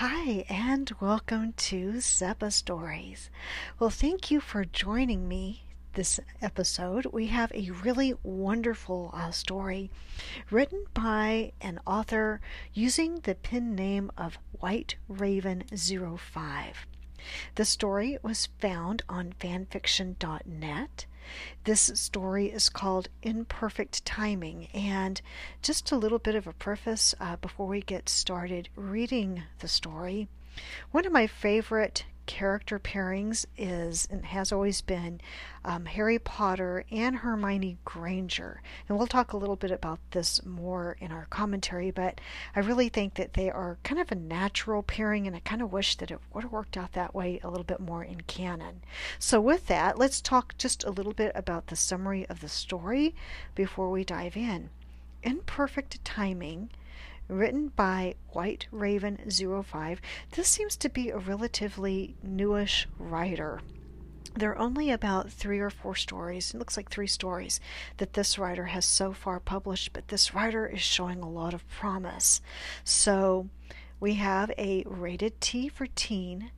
Hi, and welcome to Zeppa Stories. Well, thank you for joining me this episode. We have a really wonderful uh, story written by an author using the pen name of White Raven 05. The story was found on fanfiction.net. This story is called Imperfect Timing, and just a little bit of a preface uh, before we get started reading the story. One of my favorite character pairings is and has always been um, Harry Potter and Hermione Granger. And we'll talk a little bit about this more in our commentary, but I really think that they are kind of a natural pairing, and I kind of wish that it would have worked out that way a little bit more in canon. So, with that, let's talk just a little bit about the summary of the story before we dive in. Imperfect timing written by White Raven 05. This seems to be a relatively newish writer. There are only about three or four stories, it looks like three stories, that this writer has so far published, but this writer is showing a lot of promise. So we have a rated T for teen,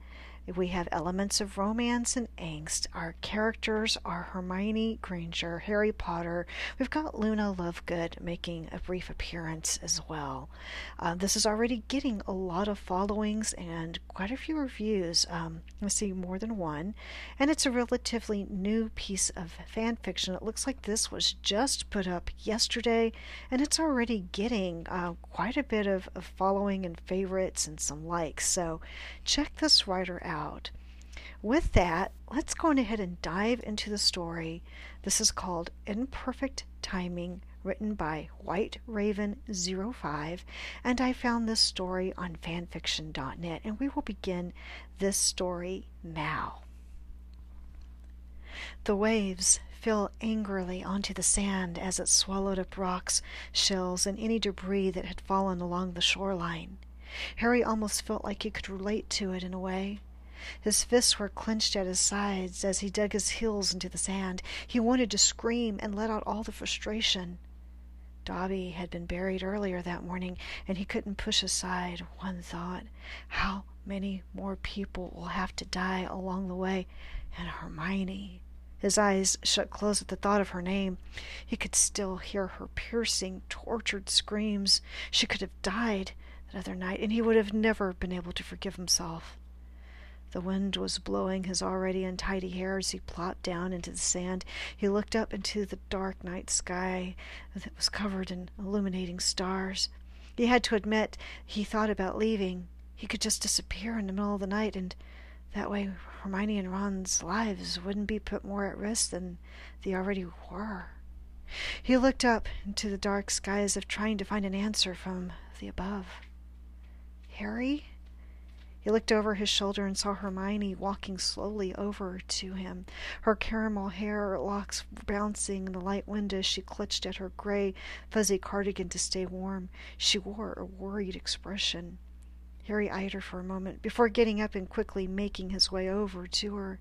we have elements of romance and angst. Our characters are Hermione Granger, Harry Potter. We've got Luna Lovegood making a brief appearance as well. Uh, this is already getting a lot of followings and quite a few reviews. Um, I see more than one. And it's a relatively new piece of fan fiction. It looks like this was just put up yesterday and it's already getting uh, quite a bit of, of following and favorites and some likes. So check this writer out With that, let's go on ahead and dive into the story. This is called Imperfect Timing, written by White Raven 05, and I found this story on fanfiction.net, and we will begin this story now. The waves fell angrily onto the sand as it swallowed up rocks, shells, and any debris that had fallen along the shoreline. Harry almost felt like he could relate to it in a way. His fists were clenched at his sides as he dug his heels into the sand. He wanted to scream and let out all the frustration. Dobby had been buried earlier that morning, and he couldn't push aside one thought. How many more people will have to die along the way? And Hermione. His eyes shut close at the thought of her name. He could still hear her piercing, tortured screams. She could have died that other night, and he would have never been able to forgive himself. The wind was blowing his already untidy hair as he plopped down into the sand. He looked up into the dark night sky that was covered in illuminating stars. He had to admit he thought about leaving. He could just disappear in the middle of the night, and that way Hermione and Ron's lives wouldn't be put more at risk than they already were. He looked up into the dark sky as if trying to find an answer from the above. Harry? He looked over his shoulder and saw Hermione walking slowly over to him, her caramel hair locks bouncing in the light wind as she clutched at her gray, fuzzy cardigan to stay warm. She wore a worried expression. Harry eyed her for a moment before getting up and quickly making his way over to her.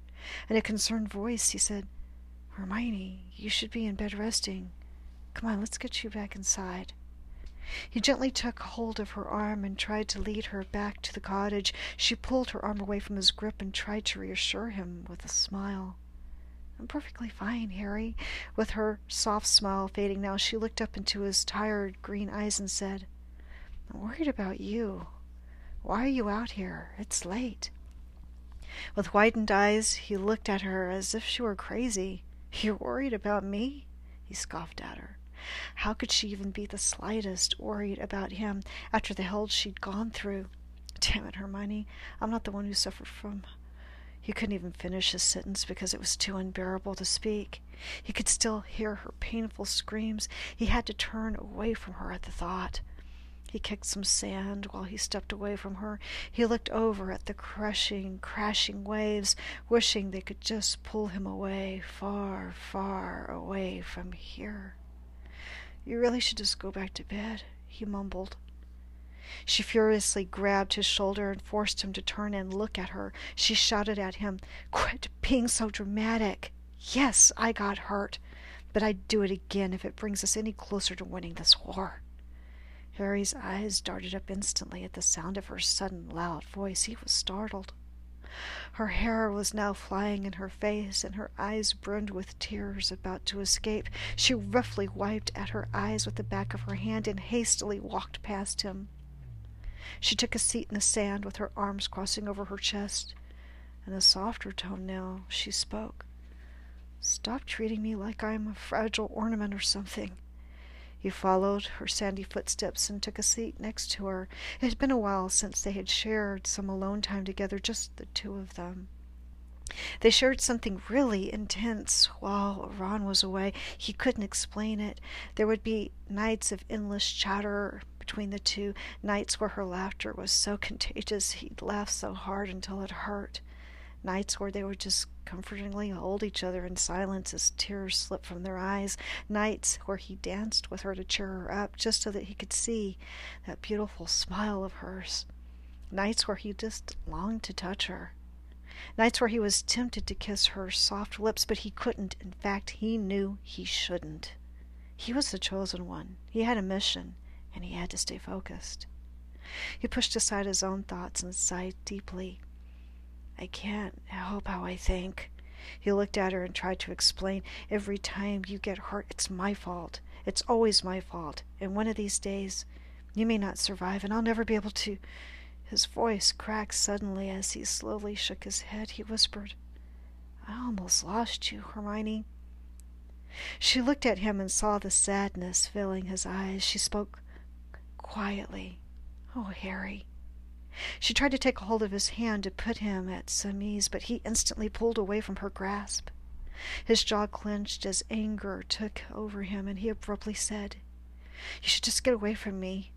In a concerned voice, he said, Hermione, you should be in bed resting. Come on, let's get you back inside. He gently took hold of her arm and tried to lead her back to the cottage. She pulled her arm away from his grip and tried to reassure him with a smile. I'm perfectly fine, Harry. With her soft smile fading now, she looked up into his tired green eyes and said, I'm worried about you. Why are you out here? It's late. With widened eyes, he looked at her as if she were crazy. You're worried about me? He scoffed at her. How could she even be the slightest worried about him after the hell she'd gone through? Damn it, Hermione, I'm not the one who suffered from. He couldn't even finish his sentence because it was too unbearable to speak. He could still hear her painful screams. He had to turn away from her at the thought. He kicked some sand while he stepped away from her. He looked over at the crushing, crashing waves, wishing they could just pull him away, far, far away from here. You really should just go back to bed, he mumbled. She furiously grabbed his shoulder and forced him to turn and look at her. She shouted at him, Quit being so dramatic. Yes, I got hurt, but I'd do it again if it brings us any closer to winning this war. Harry's eyes darted up instantly at the sound of her sudden, loud voice. He was startled. Her hair was now flying in her face, and her eyes brimmed with tears about to escape. She roughly wiped at her eyes with the back of her hand and hastily walked past him. She took a seat in the sand with her arms crossing over her chest. In a softer tone now, she spoke. Stop treating me like I'm a fragile ornament or something. He followed her sandy footsteps and took a seat next to her. It had been a while since they had shared some alone time together, just the two of them. They shared something really intense while Ron was away. He couldn't explain it. There would be nights of endless chatter between the two, nights where her laughter was so contagious he'd laugh so hard until it hurt, nights where they would just comfortingly hold each other in silence as tears slipped from their eyes, nights where he danced with her to cheer her up just so that he could see that beautiful smile of hers, nights where he just longed to touch her. Nights where he was tempted to kiss her soft lips, but he couldn't. In fact, he knew he shouldn't. He was the chosen one. He had a mission, and he had to stay focused. He pushed aside his own thoughts and sighed deeply. I can't help how I think. He looked at her and tried to explain. Every time you get hurt, it's my fault. It's always my fault. And one of these days, you may not survive, and I'll never be able to. His voice cracked suddenly as he slowly shook his head. He whispered, I almost lost you, Hermione. She looked at him and saw the sadness filling his eyes. She spoke quietly. Oh, Harry. She tried to take hold of his hand to put him at some ease, but he instantly pulled away from her grasp. His jaw clenched as anger took over him, and he abruptly said, You should just get away from me.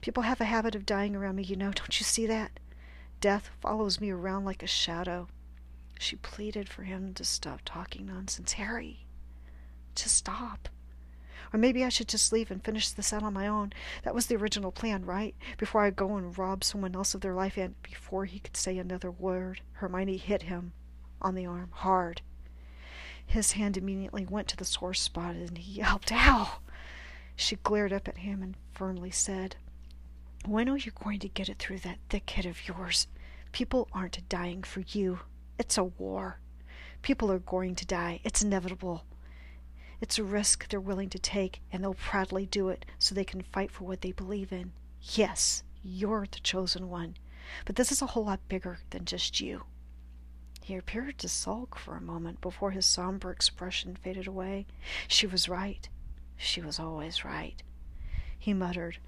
People have a habit of dying around me, you know. Don't you see that? Death follows me around like a shadow. She pleaded for him to stop talking nonsense. Harry, to stop. Or maybe I should just leave and finish this out on my own. That was the original plan, right? Before I go and rob someone else of their life, and before he could say another word, Hermione hit him on the arm hard. His hand immediately went to the sore spot, and he yelped, Ow! She glared up at him and firmly said, When are you going to get it through that thick head of yours? People aren't dying for you. It's a war. People are going to die. It's inevitable. It's a risk they're willing to take, and they'll proudly do it so they can fight for what they believe in. Yes, you're the chosen one, but this is a whole lot bigger than just you. He appeared to sulk for a moment before his somber expression faded away. She was right. She was always right. He muttered,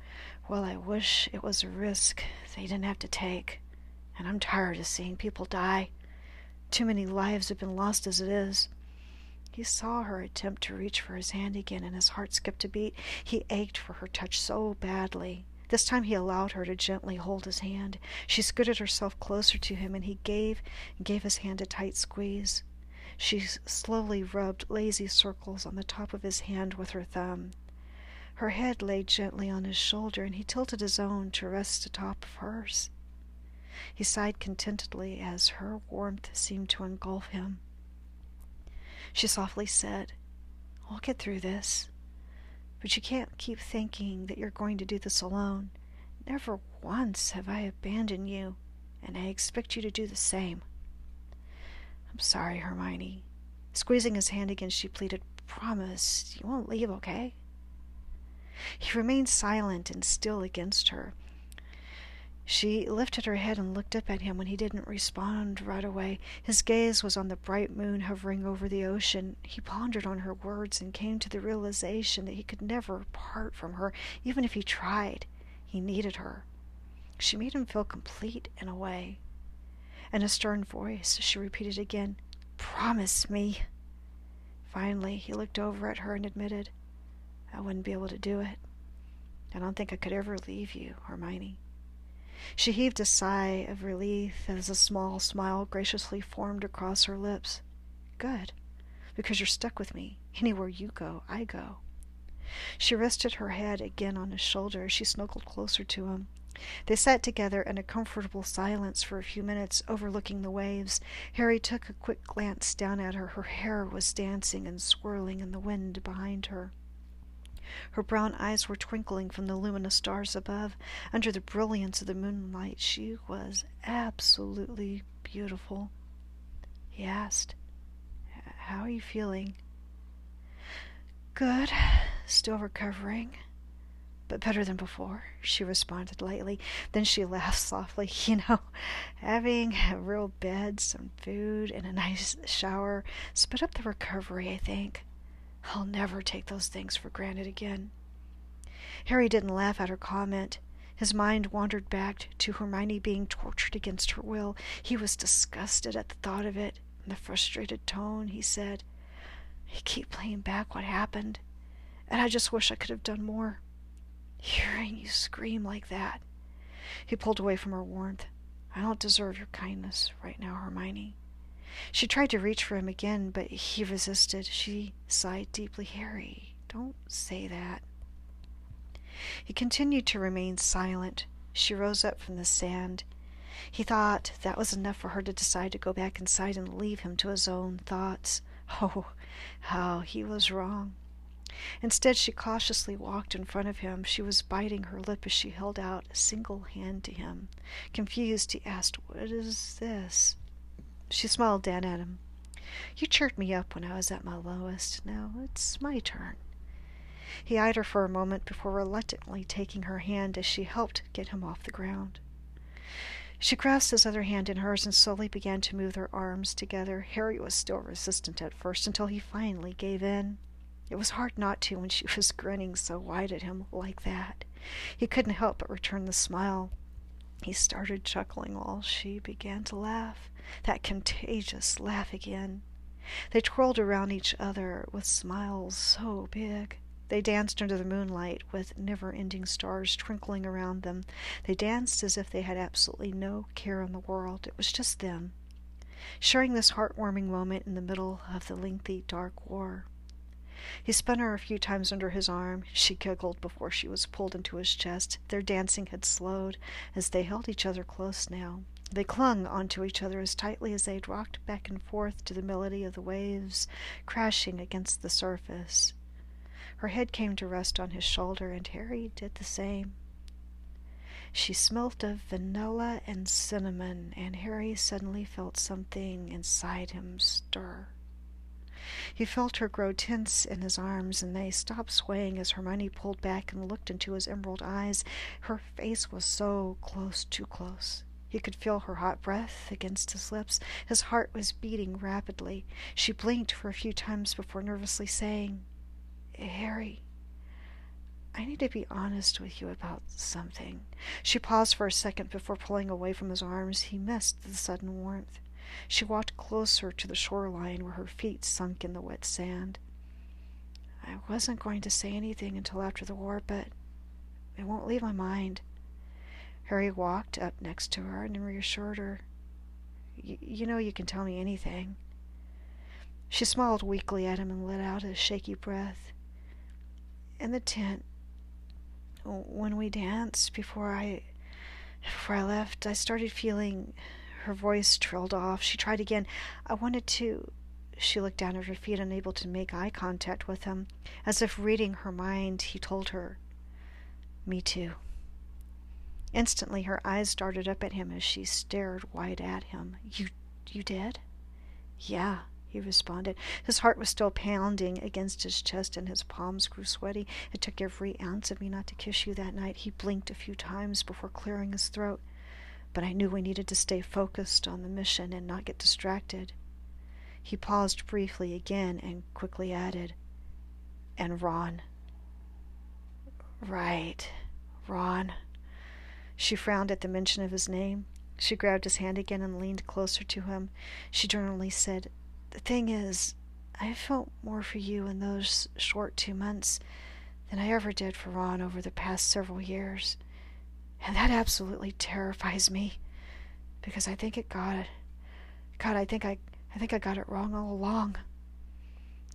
Well, I wish it was a risk they didn't have to take. And I'm tired of seeing people die. Too many lives have been lost as it is. He saw her attempt to reach for his hand again, and his heart skipped a beat. He ached for her touch so badly. This time he allowed her to gently hold his hand. She scooted herself closer to him, and he gave gave his hand a tight squeeze. She slowly rubbed lazy circles on the top of his hand with her thumb. Her head lay gently on his shoulder, and he tilted his own to rest atop of hers. He sighed contentedly as her warmth seemed to engulf him. She softly said, I'll get through this. But you can't keep thinking that you're going to do this alone. Never once have I abandoned you, and I expect you to do the same. I'm sorry, Hermione. Squeezing his hand again, she pleaded, Promise you won't leave, okay? He remained silent and still against her. She lifted her head and looked up at him when he didn't respond right away. His gaze was on the bright moon hovering over the ocean. He pondered on her words and came to the realization that he could never part from her, even if he tried. He needed her. She made him feel complete in a way. In a stern voice, she repeated again, Promise me. Finally, he looked over at her and admitted, I wouldn't be able to do it. I don't think I could ever leave you, Hermione. She heaved a sigh of relief as a small smile graciously formed across her lips. Good, because you're stuck with me. Anywhere you go, I go. She rested her head again on his shoulder she snuggled closer to him. They sat together in a comfortable silence for a few minutes, overlooking the waves. Harry took a quick glance down at her. Her hair was dancing and swirling in the wind behind her. Her brown eyes were twinkling from the luminous stars above. Under the brilliance of the moonlight, she was absolutely beautiful. He asked, How are you feeling? Good. Still recovering. But better than before, she responded lightly. Then she laughed softly. You know, having a real bed, some food, and a nice shower sped up the recovery, I think. I'll never take those things for granted again. Harry didn't laugh at her comment. His mind wandered back to Hermione being tortured against her will. He was disgusted at the thought of it. In the frustrated tone, he said, I keep playing back what happened, and I just wish I could have done more. Hearing you scream like that. He pulled away from her warmth. I don't deserve your kindness right now, Hermione. She tried to reach for him again, but he resisted. She sighed deeply. Harry, don't say that. He continued to remain silent. She rose up from the sand. He thought that was enough for her to decide to go back inside and leave him to his own thoughts. Oh, how he was wrong. Instead, she cautiously walked in front of him. She was biting her lip as she held out a single hand to him. Confused, he asked, What is this? She smiled down at him. You cheered me up when I was at my lowest. Now it's my turn. He eyed her for a moment before reluctantly taking her hand as she helped get him off the ground. She grasped his other hand in hers and slowly began to move their arms together. Harry was still resistant at first until he finally gave in. It was hard not to when she was grinning so wide at him like that. He couldn't help but return the smile. He started chuckling while she began to laugh, that contagious laugh again. They twirled around each other with smiles so big. They danced under the moonlight with never ending stars twinkling around them. They danced as if they had absolutely no care in the world. It was just them, sharing this heartwarming moment in the middle of the lengthy dark war. He spun her a few times under his arm. She giggled before she was pulled into his chest. Their dancing had slowed as they held each other close now. They clung onto each other as tightly as they rocked back and forth to the melody of the waves crashing against the surface. Her head came to rest on his shoulder, and Harry did the same. She smelt of vanilla and cinnamon, and Harry suddenly felt something inside him stir. He felt her grow tense in his arms, and they stopped swaying as Hermione pulled back and looked into his emerald eyes. Her face was so close, too close. He could feel her hot breath against his lips. His heart was beating rapidly. She blinked for a few times before nervously saying, Harry, I need to be honest with you about something. She paused for a second before pulling away from his arms. He missed the sudden warmth. She walked closer to the shoreline where her feet sunk in the wet sand. I wasn't going to say anything until after the war, but it won't leave my mind. Harry walked up next to her and reassured her. You know you can tell me anything. She smiled weakly at him and let out a shaky breath. In the tent, when we danced before I before I left, I started feeling her voice trailed off. She tried again. I wanted to. She looked down at her feet, unable to make eye contact with him. As if reading her mind, he told her, Me too. Instantly, her eyes darted up at him as she stared wide at him. You, you did? Yeah, he responded. His heart was still pounding against his chest and his palms grew sweaty. It took every ounce of me not to kiss you that night. He blinked a few times before clearing his throat but I knew we needed to stay focused on the mission and not get distracted. He paused briefly again and quickly added, And Ron. Right, Ron. She frowned at the mention of his name. She grabbed his hand again and leaned closer to him. She generally said, The thing is, I felt more for you in those short two months than I ever did for Ron over the past several years. And that absolutely terrifies me because I think it got it. God, I think I I think I got it wrong all along.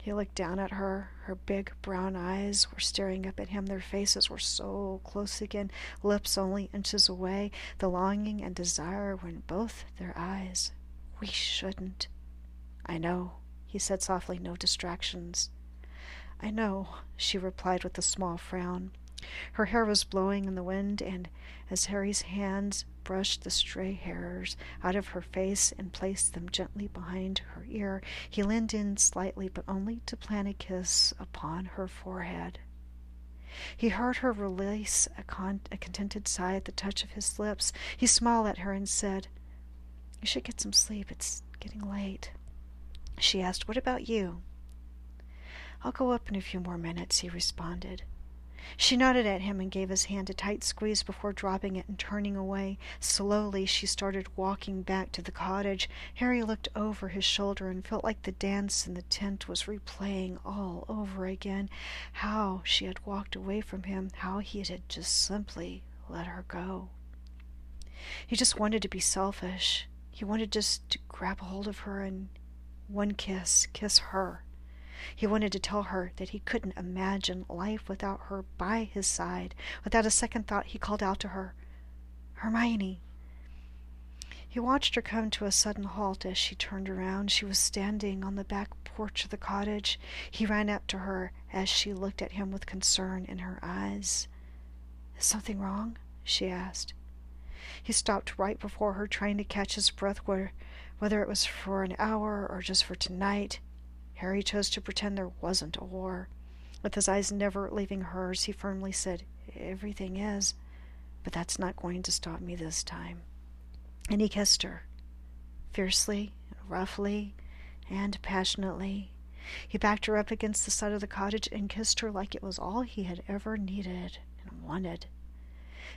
He looked down at her. Her big brown eyes were staring up at him. Their faces were so close again, lips only inches away. The longing and desire were in both their eyes. We shouldn't. I know, he said softly, no distractions. I know, she replied with a small frown. Her hair was blowing in the wind, and as Harry's hands brushed the stray hairs out of her face and placed them gently behind her ear, he leaned in slightly, but only to plant a kiss upon her forehead. He heard her release a, con- a contented sigh at the touch of his lips. He smiled at her and said, You should get some sleep. It's getting late. She asked, What about you? I'll go up in a few more minutes, he responded. She nodded at him and gave his hand a tight squeeze before dropping it and turning away. Slowly she started walking back to the cottage. Harry looked over his shoulder and felt like the dance in the tent was replaying all over again. How she had walked away from him, how he had just simply let her go. He just wanted to be selfish. He wanted just to grab hold of her and one kiss, kiss her. He wanted to tell her that he couldn't imagine life without her by his side. Without a second thought, he called out to her, Hermione. He watched her come to a sudden halt as she turned around. She was standing on the back porch of the cottage. He ran up to her as she looked at him with concern in her eyes. Is something wrong? she asked. He stopped right before her, trying to catch his breath, whether it was for an hour or just for tonight. Harry chose to pretend there wasn't a war. With his eyes never leaving hers, he firmly said, Everything is, but that's not going to stop me this time. And he kissed her, fiercely, roughly, and passionately. He backed her up against the side of the cottage and kissed her like it was all he had ever needed and wanted.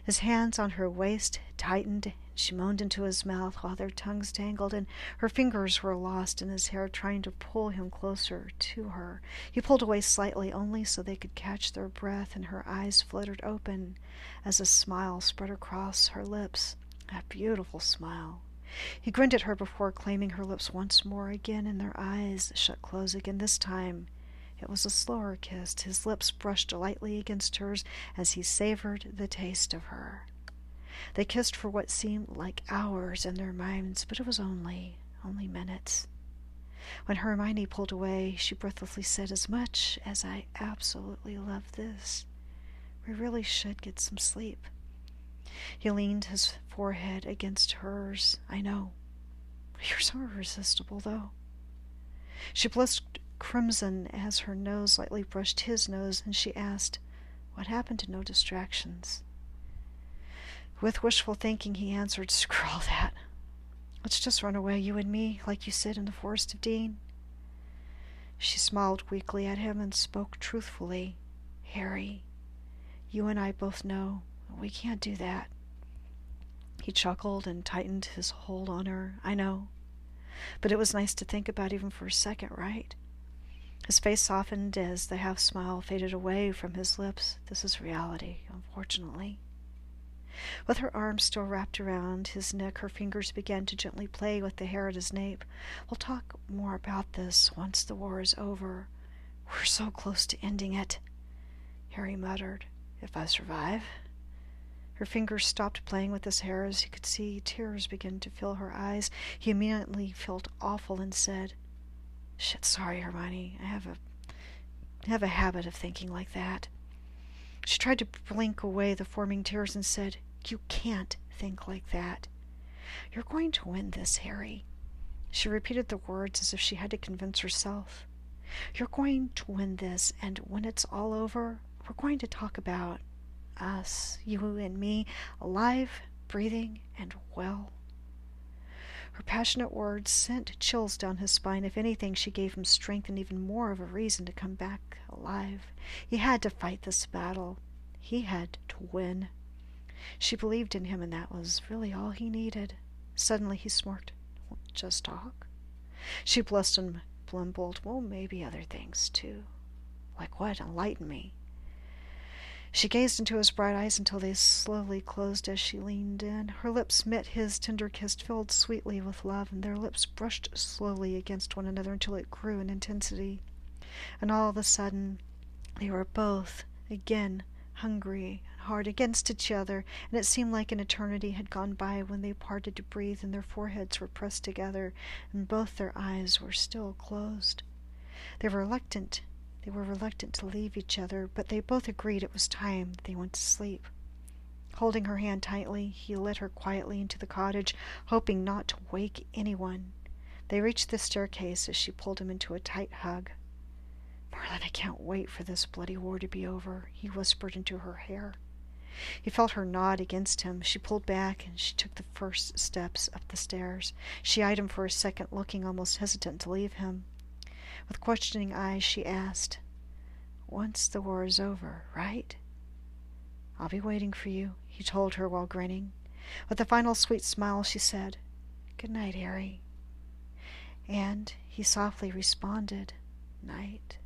His hands on her waist tightened she moaned into his mouth while their tongues tangled, and her fingers were lost in his hair, trying to pull him closer to her. He pulled away slightly, only so they could catch their breath, and her eyes fluttered open as a smile spread across her lips. A beautiful smile. He grinned at her before claiming her lips once more again, and their eyes shut close again. This time it was a slower kiss. His lips brushed lightly against hers as he savored the taste of her. They kissed for what seemed like hours in their minds, but it was only, only minutes. When Hermione pulled away, she breathlessly said, As much as I absolutely love this, we really should get some sleep. He leaned his forehead against hers. I know. You're so irresistible, though. She blushed crimson as her nose lightly brushed his nose, and she asked, What happened to no distractions? With wishful thinking, he answered, Screw all that. Let's just run away, you and me, like you said in the Forest of Dean. She smiled weakly at him and spoke truthfully. Harry, you and I both know we can't do that. He chuckled and tightened his hold on her. I know. But it was nice to think about even for a second, right? His face softened as the half smile faded away from his lips. This is reality, unfortunately. With her arms still wrapped around his neck, her fingers began to gently play with the hair at his nape. We'll talk more about this once the war is over. We're so close to ending it, Harry muttered. If I survive. Her fingers stopped playing with his hair as he could see tears begin to fill her eyes. He immediately felt awful and said, Shit, sorry, Hermione. I have a have a habit of thinking like that. She tried to blink away the forming tears and said, You can't think like that. You're going to win this, Harry. She repeated the words as if she had to convince herself. You're going to win this, and when it's all over, we're going to talk about us, you and me, alive, breathing, and well. Her passionate words sent chills down his spine. If anything, she gave him strength and even more of a reason to come back alive. He had to fight this battle. He had to win. She believed in him, and that was really all he needed. Suddenly he smirked. Just talk? She blushed and blumbled, Well, maybe other things, too. Like what? Enlighten me. She gazed into his bright eyes until they slowly closed as she leaned in. Her lips met his, tender kiss filled sweetly with love, and their lips brushed slowly against one another until it grew in intensity. And all of a sudden, they were both again hungry and hard against each other, and it seemed like an eternity had gone by when they parted to breathe, and their foreheads were pressed together, and both their eyes were still closed. They were reluctant They were reluctant to leave each other, but they both agreed it was time they went to sleep. Holding her hand tightly, he led her quietly into the cottage, hoping not to wake anyone. They reached the staircase as she pulled him into a tight hug. Merlin, I can't wait for this bloody war to be over, he whispered into her hair. He felt her nod against him. She pulled back and she took the first steps up the stairs. She eyed him for a second, looking almost hesitant to leave him. With questioning eyes, she asked, Once the war is over, right? I'll be waiting for you, he told her while grinning. With a final sweet smile, she said, Good night, Harry. And he softly responded, Night.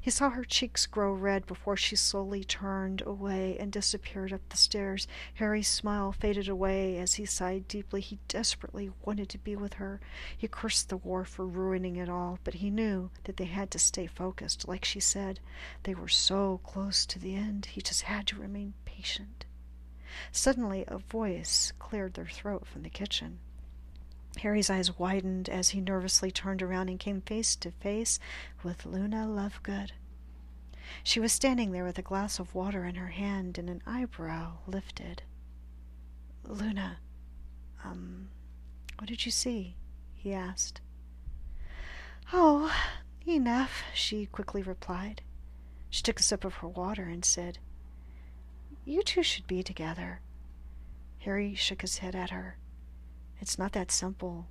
He saw her cheeks grow red before she slowly turned away and disappeared up the stairs. Harry's smile faded away as he sighed deeply. He desperately wanted to be with her. He cursed the war for ruining it all, but he knew that they had to stay focused. Like she said, they were so close to the end. He just had to remain patient. Suddenly, a voice cleared their throat from the kitchen. Harry's eyes widened as he nervously turned around and came face to face with Luna Lovegood. She was standing there with a glass of water in her hand and an eyebrow lifted. Luna, um, what did you see? he asked. Oh, enough, she quickly replied. She took a sip of her water and said, You two should be together. Harry shook his head at her. It's not that simple.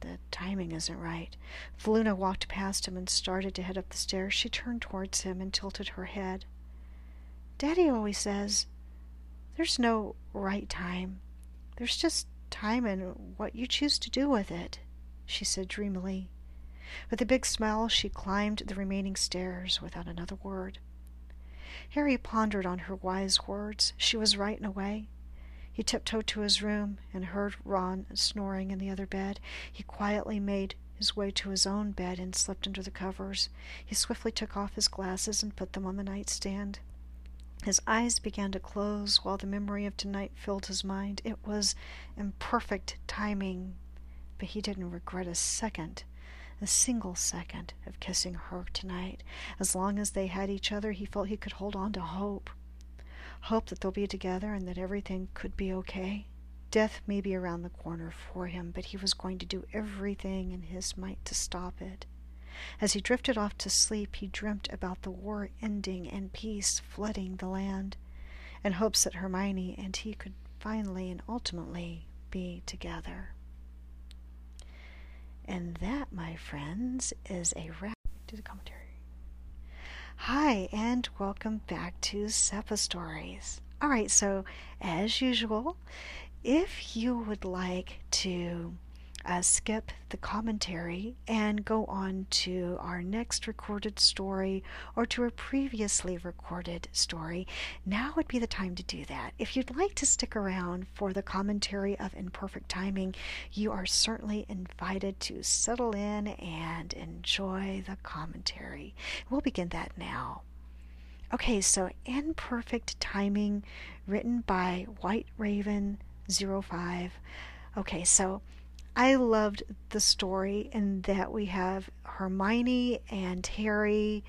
The timing isn't right. Luna walked past him and started to head up the stairs. She turned towards him and tilted her head. Daddy always says, There's no right time. There's just time and what you choose to do with it, she said dreamily. With a big smile, she climbed the remaining stairs without another word. Harry pondered on her wise words. She was right in a way. He tiptoed to his room and heard Ron snoring in the other bed. He quietly made his way to his own bed and slipped under the covers. He swiftly took off his glasses and put them on the nightstand. His eyes began to close while the memory of tonight filled his mind. It was imperfect timing, but he didn't regret a second, a single second, of kissing her tonight. As long as they had each other, he felt he could hold on to hope hope that they'll be together and that everything could be okay. Death may be around the corner for him, but he was going to do everything in his might to stop it. As he drifted off to sleep, he dreamt about the war ending and peace flooding the land, and hopes that Hermione and he could finally and ultimately be together. And that, my friends, is a wrap to the commentary. Hi, and welcome back to SEPA Stories. All right, so as usual, if you would like to uh, skip the commentary and go on to our next recorded story or to a previously recorded story, now would be the time to do that. If you'd like to stick around for the commentary of Imperfect Timing, you are certainly invited to settle in and enjoy the commentary. We'll begin that now. Okay, so Imperfect Timing, written by White Raven 05. Okay, so I loved the story in that we have Hermione and Harry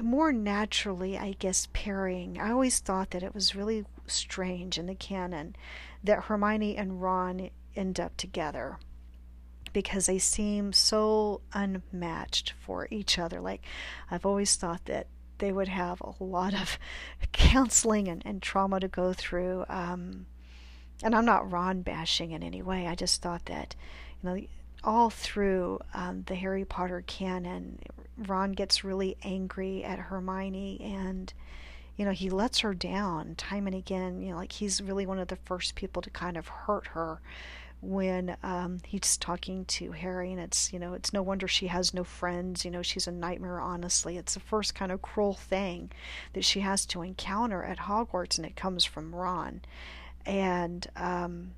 more naturally, I guess, pairing. I always thought that it was really strange in the canon that Hermione and Ron end up together because they seem so unmatched for each other. Like, I've always thought that they would have a lot of counseling and, and trauma to go through. Um, and I'm not Ron bashing in any way. I just thought that, you know, all through um, the Harry Potter canon, Ron gets really angry at Hermione and, you know, he lets her down time and again. You know, like he's really one of the first people to kind of hurt her when um, he's talking to Harry, and it's you know it's no wonder she has no friends. You know she's a nightmare. Honestly, it's the first kind of cruel thing that she has to encounter at Hogwarts, and it comes from Ron and um,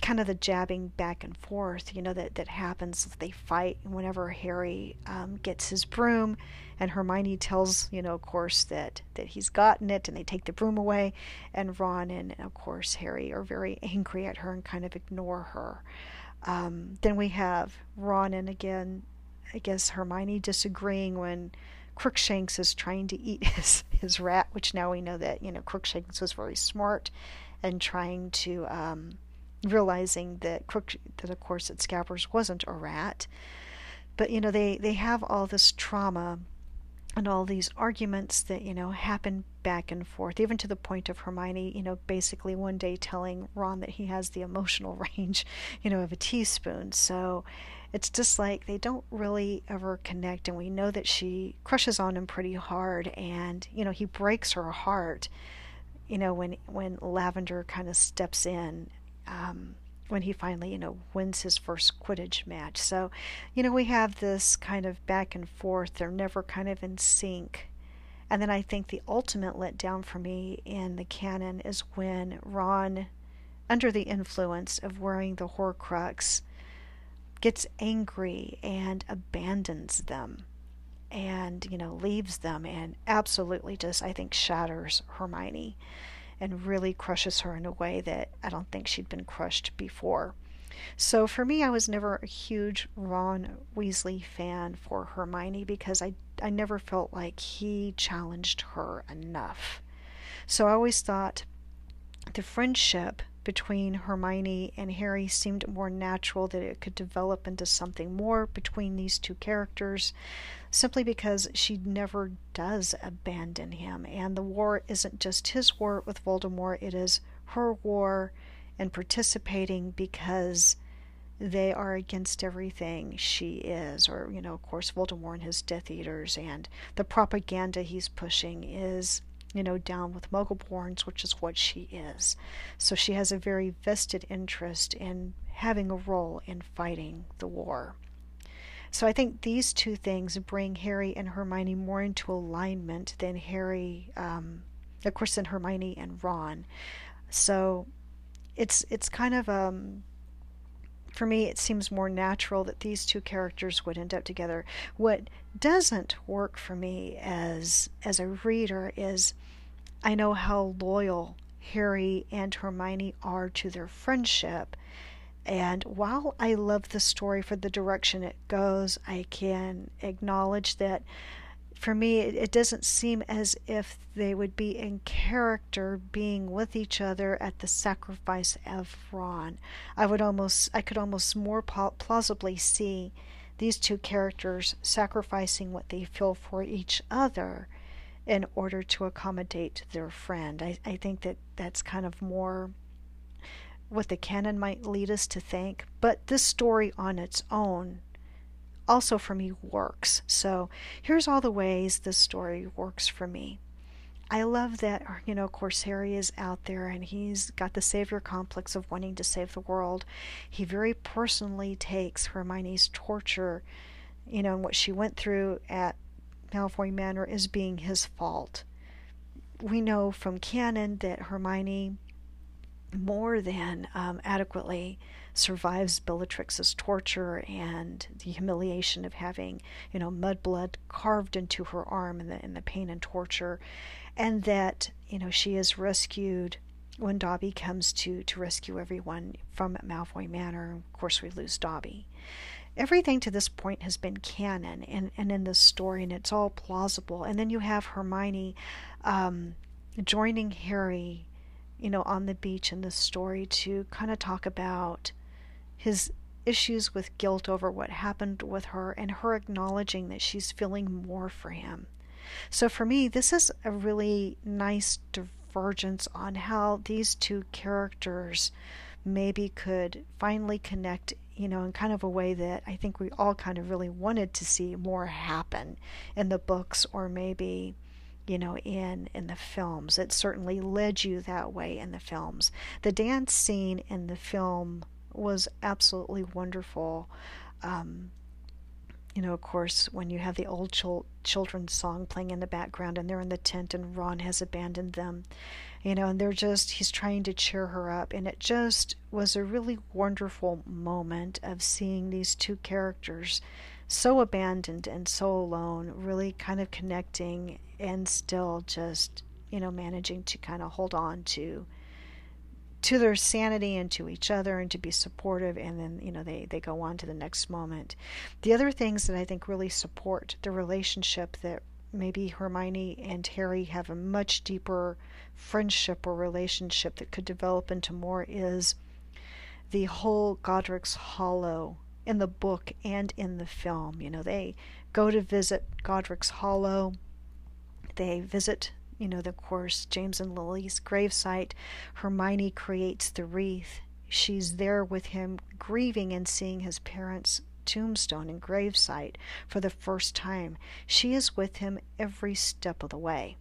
kind of the jabbing back and forth, you know, that, that happens. They fight whenever Harry um, gets his broom, and Hermione tells, you know, of course, that, that he's gotten it, and they take the broom away. And Ron and, of course, Harry are very angry at her and kind of ignore her. Um, then we have Ron and again I guess Hermione disagreeing when Crookshanks is trying to eat his, his rat, which now we know that, you know, Crookshanks was very smart and trying to, um, realizing that Crook, that of course that Scabbers wasn't a rat. But, you know, they, they have all this trauma and all these arguments that, you know, happen back and forth, even to the point of Hermione, you know, basically one day telling Ron that he has the emotional range, you know, of a teaspoon. So, it's just like they don't really ever connect and we know that she crushes on him pretty hard and you know he breaks her heart you know when when lavender kind of steps in um, when he finally you know wins his first quidditch match. So you know we have this kind of back and forth. They're never kind of in sync. And then i think the ultimate letdown for me in the canon is when ron under the influence of wearing the horcrux gets angry and abandons them and you know leaves them and absolutely just I think shatters Hermione and really crushes her in a way that I don't think she'd been crushed before. So for me I was never a huge Ron Weasley fan for Hermione because I I never felt like he challenged her enough. So I always thought the friendship between Hermione and Harry seemed more natural, that it could develop into something more between these two characters, simply because she never does abandon him. And the war isn't just his war with Voldemort, it is her war and participating because they are against everything she is, or, you know, of course, Voldemort and his Death Eaters, and the propaganda he's pushing is you know, down with Muggleborns, which is what she is. So she has a very vested interest in having a role in fighting the war. So I think these two things bring Harry and Hermione more into alignment than Harry, um, of course, than Hermione and Ron. So it's it's kind of um, for me, it seems more natural that these two characters would end up together. What doesn't work for me as as a reader is I know how loyal Harry and Hermione are to their friendship. And while I love the story for the direction it goes, I can acknowledge that for me, it, doesn't seem as if they would be in character being with each other at the sacrifice of Ron. I would almost, I could almost more plausibly see these two characters sacrificing what they feel for each other in order to accommodate their friend. I, I think that that's kind of more what the canon might lead us to think. But this story on its own also for me works. So here's all the ways this story works for me. I love that, you know, Harry is out there and he's got the savior complex of wanting to save the world. He very personally takes Hermione's torture, you know, and what she went through at Malfoy Manor as being his fault. We know from canon that Hermione more than um, adequately survives Bellatrix's torture and the humiliation of having, you know, mudblood carved into her arm and the, and the pain and torture, and that, you know, she is rescued when Dobby comes to, to rescue everyone from Malfoy Manor. Of course, we lose Dobby. Everything to this point has been canon and, and in the story, and it's all plausible. And then you have Hermione um, joining Harry you know, on the beach in this story to kind of talk about his issues with guilt over what happened with her and her acknowledging that she's feeling more for him. So for me, this is a really nice divergence on how these two characters maybe could finally connect, you know, in kind of a way that I think we all kind of really wanted to see more happen in the books or maybe you know in in the films. It certainly led you that way in the films. The dance scene in the film was absolutely wonderful. Um, you know, of course, when you have the old chil- children's song playing in the background and they're in the tent and Ron has abandoned them, you know, and they're just, he's trying to cheer her up. And it just was a really wonderful moment of seeing these two characters so abandoned and so alone, really kind of connecting and still just, you know, managing to kind of hold on to to their sanity and to each other and to be supportive and then you know they they go on to the next moment the other things that i think really support the relationship that maybe hermione and harry have a much deeper friendship or relationship that could develop into more is the whole godric's hollow in the book and in the film you know they go to visit godric's hollow they visit you know, of course, James and Lily's gravesite. Hermione creates the wreath. She's there with him, grieving and seeing his parents' tombstone and gravesite for the first time. She is with him every step of the way.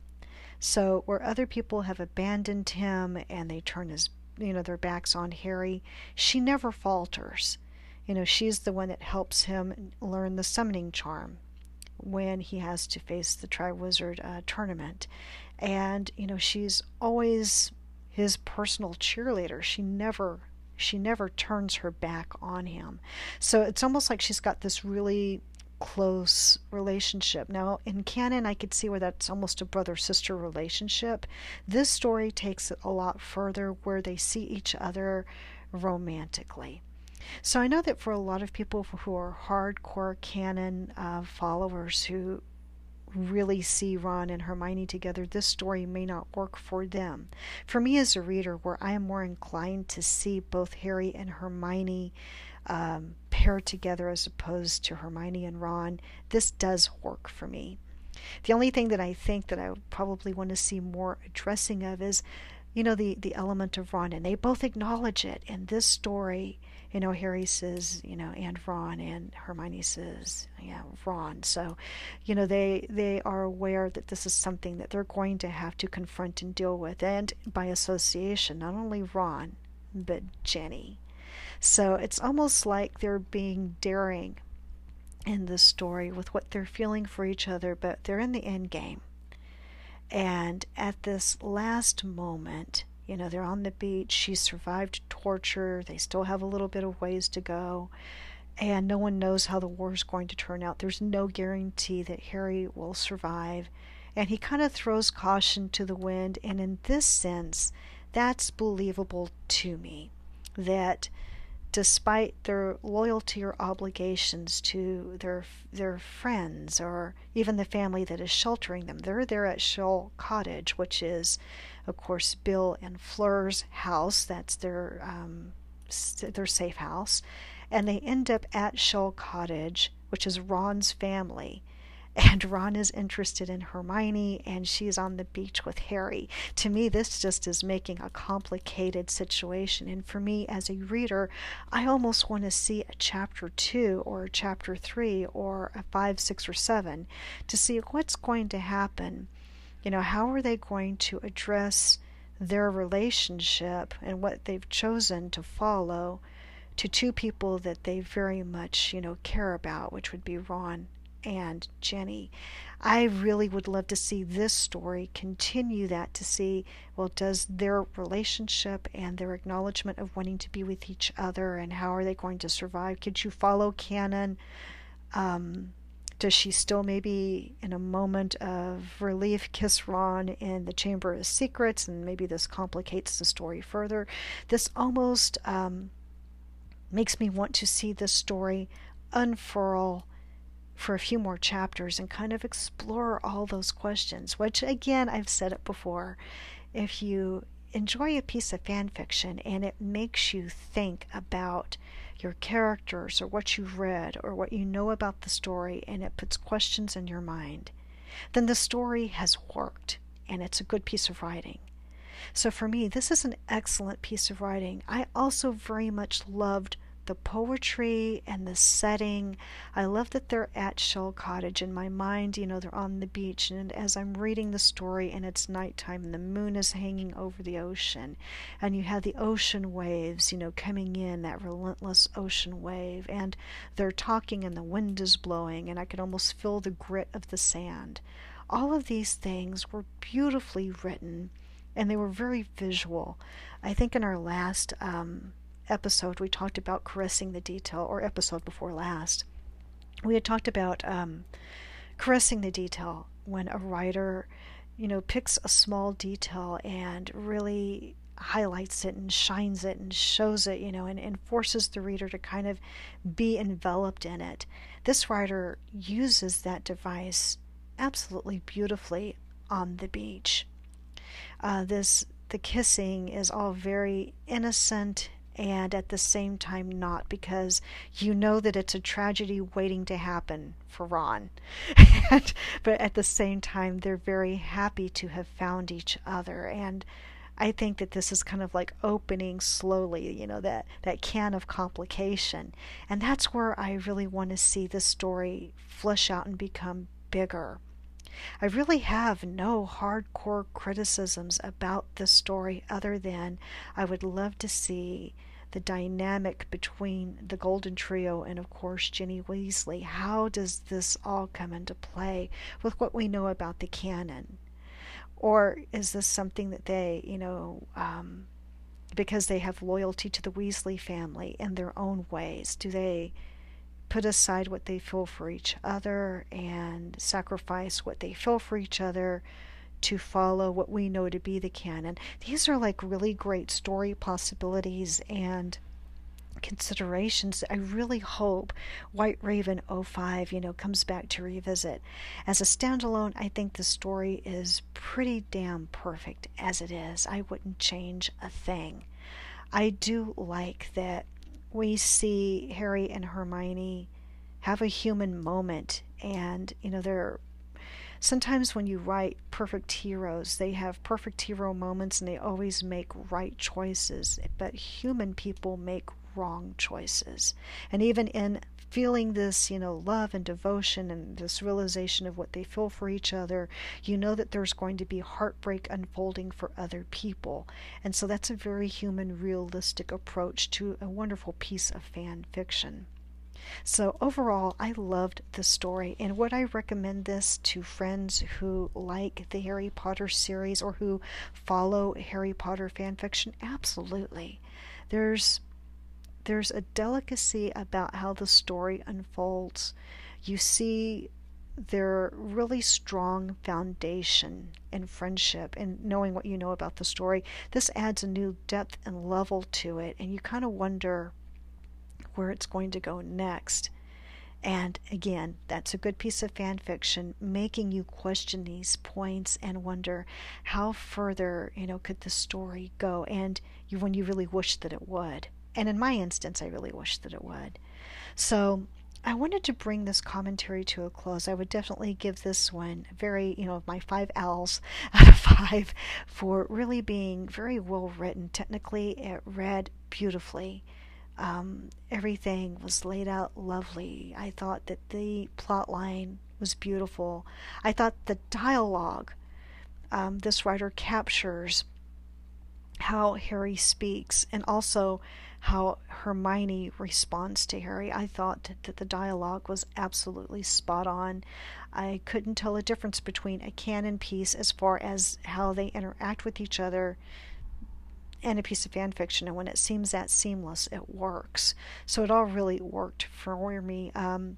So, where other people have abandoned him and they turn his, you know, their backs on Harry, she never falters. You know, she's the one that helps him learn the summoning charm when he has to face the Triwizard uh, tournament. And you know she's always his personal cheerleader. She never she never turns her back on him. So it's almost like she's got this really close relationship. Now in canon i could see where that's almost a brother sister relationship. This story takes it a lot further where they see each other romantically. So I know that for a lot of people who are hardcore canon uh, followers who really see Ron and Hermione together, this story may not work for them. For me as a reader, where I am more inclined to see both Harry and Hermione um, paired together as opposed to Hermione and Ron, this does work for me. The only thing that I think that I probably want to see more addressing of is, you know, the, the element of Ron, and they both acknowledge it in this story you know, Harry says, you know, and Ron, and Hermione says, yeah, Ron. So, you know, they they are aware that this is something that they're going to have to confront and deal with, and by association, not only Ron, but Ginny. So it's almost like they're being daring in this story with what they're feeling for each other, but they're in the end game. And at this last moment, you know, they're on the beach. She survived torture. They still have a little bit of ways to go. And no one knows how the war is going to turn out. There's no guarantee that Harry will survive. And he kind of throws caution to the wind. And in this sense, that's believable to me. That despite their loyalty or obligations to their their friends or even the family that is sheltering them. They're there at Shoal Cottage, which is, of course, Bill and Fleur's house. That's their um, their safe house, and they end up at Shoal Cottage, which is Ron's family and Ron is interested in Hermione and she's on the beach with Harry. To me, this just is making a complicated situation. And for me, as a reader, I almost want to see a chapter two or a chapter three or a five, six, or seven to see what's going to happen. You know, how are they going to address their relationship and what they've chosen to follow to two people that they very much, you know, care about, which would be Ron and Ginny. I really would love to see this story continue that to see, well, does their relationship and their acknowledgement of wanting to be with each other and how are they going to survive? Could you follow canon? Um, does she still maybe in a moment of relief kiss Ron in the Chamber of Secrets and maybe this complicates the story further? This almost um, makes me want to see this story unfurl for a few more chapters and kind of explore all those questions, which again, I've said it before. If you enjoy a piece of fan fiction and it makes you think about your characters or what you've read or what you know about the story and it puts questions in your mind, then the story has worked and it's a good piece of writing. So for me, this is an excellent piece of writing. I also very much loved the poetry and the setting. I love that they're at Shoal Cottage. In my mind, you know, they're on the beach, and as I'm reading the story, and it's nighttime, and the moon is hanging over the ocean, and you have the ocean waves, you know, coming in, that relentless ocean wave, and they're talking, and the wind is blowing, and I could almost feel the grit of the sand. All of these things were beautifully written, and they were very visual. I think in our last um, episode, we talked about caressing the detail, or episode before last, we had talked about um, caressing the detail when a writer, you know, picks a small detail and really highlights it and shines it and shows it, you know, and, and forces the reader to kind of be enveloped in it. This writer uses that device absolutely beautifully on the beach. Uh, this the kissing is all very innocent and at the same time not because you know that it's a tragedy waiting to happen for Ron. and, but at the same time, they're very happy to have found each other. And I think that this is kind of like opening slowly, you know, that, that can of complication. And that's where I really want to see the story flesh out and become bigger. I really have no hardcore criticisms about this story other than I would love to see the dynamic between the Golden Trio and, of course, Ginny Weasley. How does this all come into play with what we know about the canon? Or is this something that they, you know, um, because they have loyalty to the Weasley family in their own ways, do they put aside what they feel for each other and sacrifice what they feel for each other to follow what we know to be the canon. These are like really great story possibilities and considerations I really hope White Raven 05, you know, comes back to revisit. As a standalone, I think the story is pretty damn perfect as it is. I wouldn't change a thing. I do like that we see Harry and Hermione have a human moment and you know they're sometimes when you write perfect heroes, they have perfect hero moments and they always make right choices, but human people make wrong choices. And even in feeling this, you know, love and devotion and this realization of what they feel for each other, you know that there's going to be heartbreak unfolding for other people. And so that's a very human, realistic approach to a wonderful piece of fan fiction. So, overall, I loved the story. And would I recommend this to friends who like the Harry Potter series or who follow Harry Potter fan fiction? Absolutely. There's there's a delicacy about how the story unfolds. You see their really strong foundation in friendship and knowing what you know about the story. This adds a new depth and level to it, and you kind of wonder where it's going to go next. And again, that's a good piece of fan fiction, making you question these points and wonder how further, you know, could the story go, and you, when you really wish that it would. And in my instance, I really wish that it would. So I wanted to bring this commentary to a close. I would definitely give this one very, you know, my five L's out of five for really being very well written. Technically, it read beautifully. Um, everything was laid out lovely. I thought that the plot line was beautiful. I thought the dialogue um, this writer captures how Harry speaks and also how Hermione responds to Harry. I thought that the dialogue was absolutely spot on. I couldn't tell a difference between a canon piece as far as how they interact with each other and a piece of fan fiction. And when it seems that seamless, it works. So it all really worked for me. Um,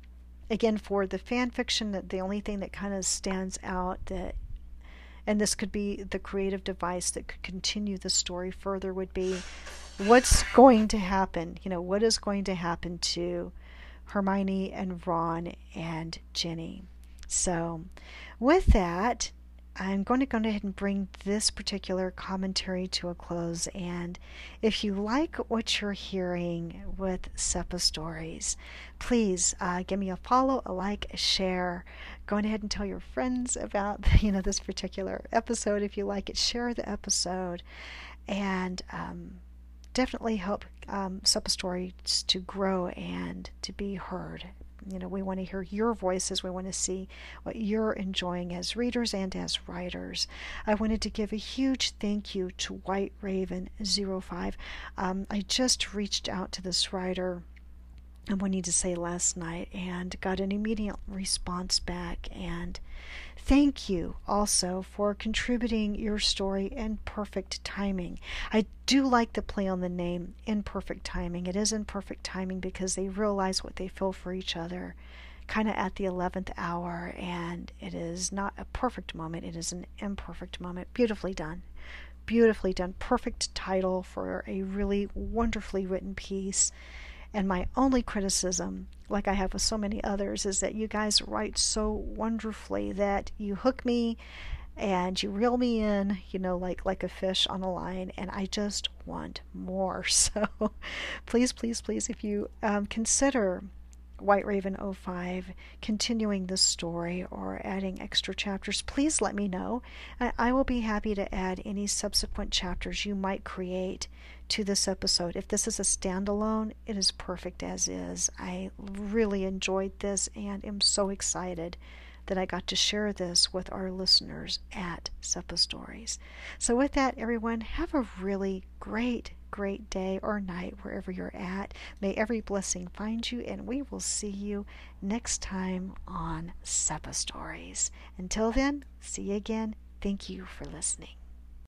again, for the fan fiction, the only thing that kind of stands out that and this could be the creative device that could continue the story further would be what's going to happen you know what is going to happen to hermione and ron and ginny so with that I'm going to go ahead and bring this particular commentary to a close. And if you like what you're hearing with SEPA Stories, please uh, give me a follow, a like, a share. Go ahead and tell your friends about you know this particular episode if you like it. Share the episode, and um, definitely help um, Stories to grow and to be heard you know, we want to hear your voices. We want to see what you're enjoying as readers and as writers. I wanted to give a huge thank you to White Raven 05. Um, I just reached out to this writer I wanted to say last night and got an immediate response back and Thank you also for contributing your story Imperfect timing. I do like the play on the name Imperfect timing. It is in perfect timing because they realize what they feel for each other kind of at the 11th hour, and it is not a perfect moment, it is an imperfect moment. Beautifully done. beautifully done, perfect title for a really wonderfully written piece. And my only criticism, like I have with so many others, is that you guys write so wonderfully that you hook me and you reel me in, you know, like like a fish on a line, and I just want more. So please, please, please, if you um, consider White Raven 05 continuing this story or adding extra chapters, please let me know. I will be happy to add any subsequent chapters you might create to this episode. If this is a standalone, it is perfect as is. I really enjoyed this and am so excited that I got to share this with our listeners at Seppa Stories. So, with that, everyone, have a really great, great day or night wherever you're at. May every blessing find you, and we will see you next time on Seppa Stories. Until then, see you again. Thank you for listening.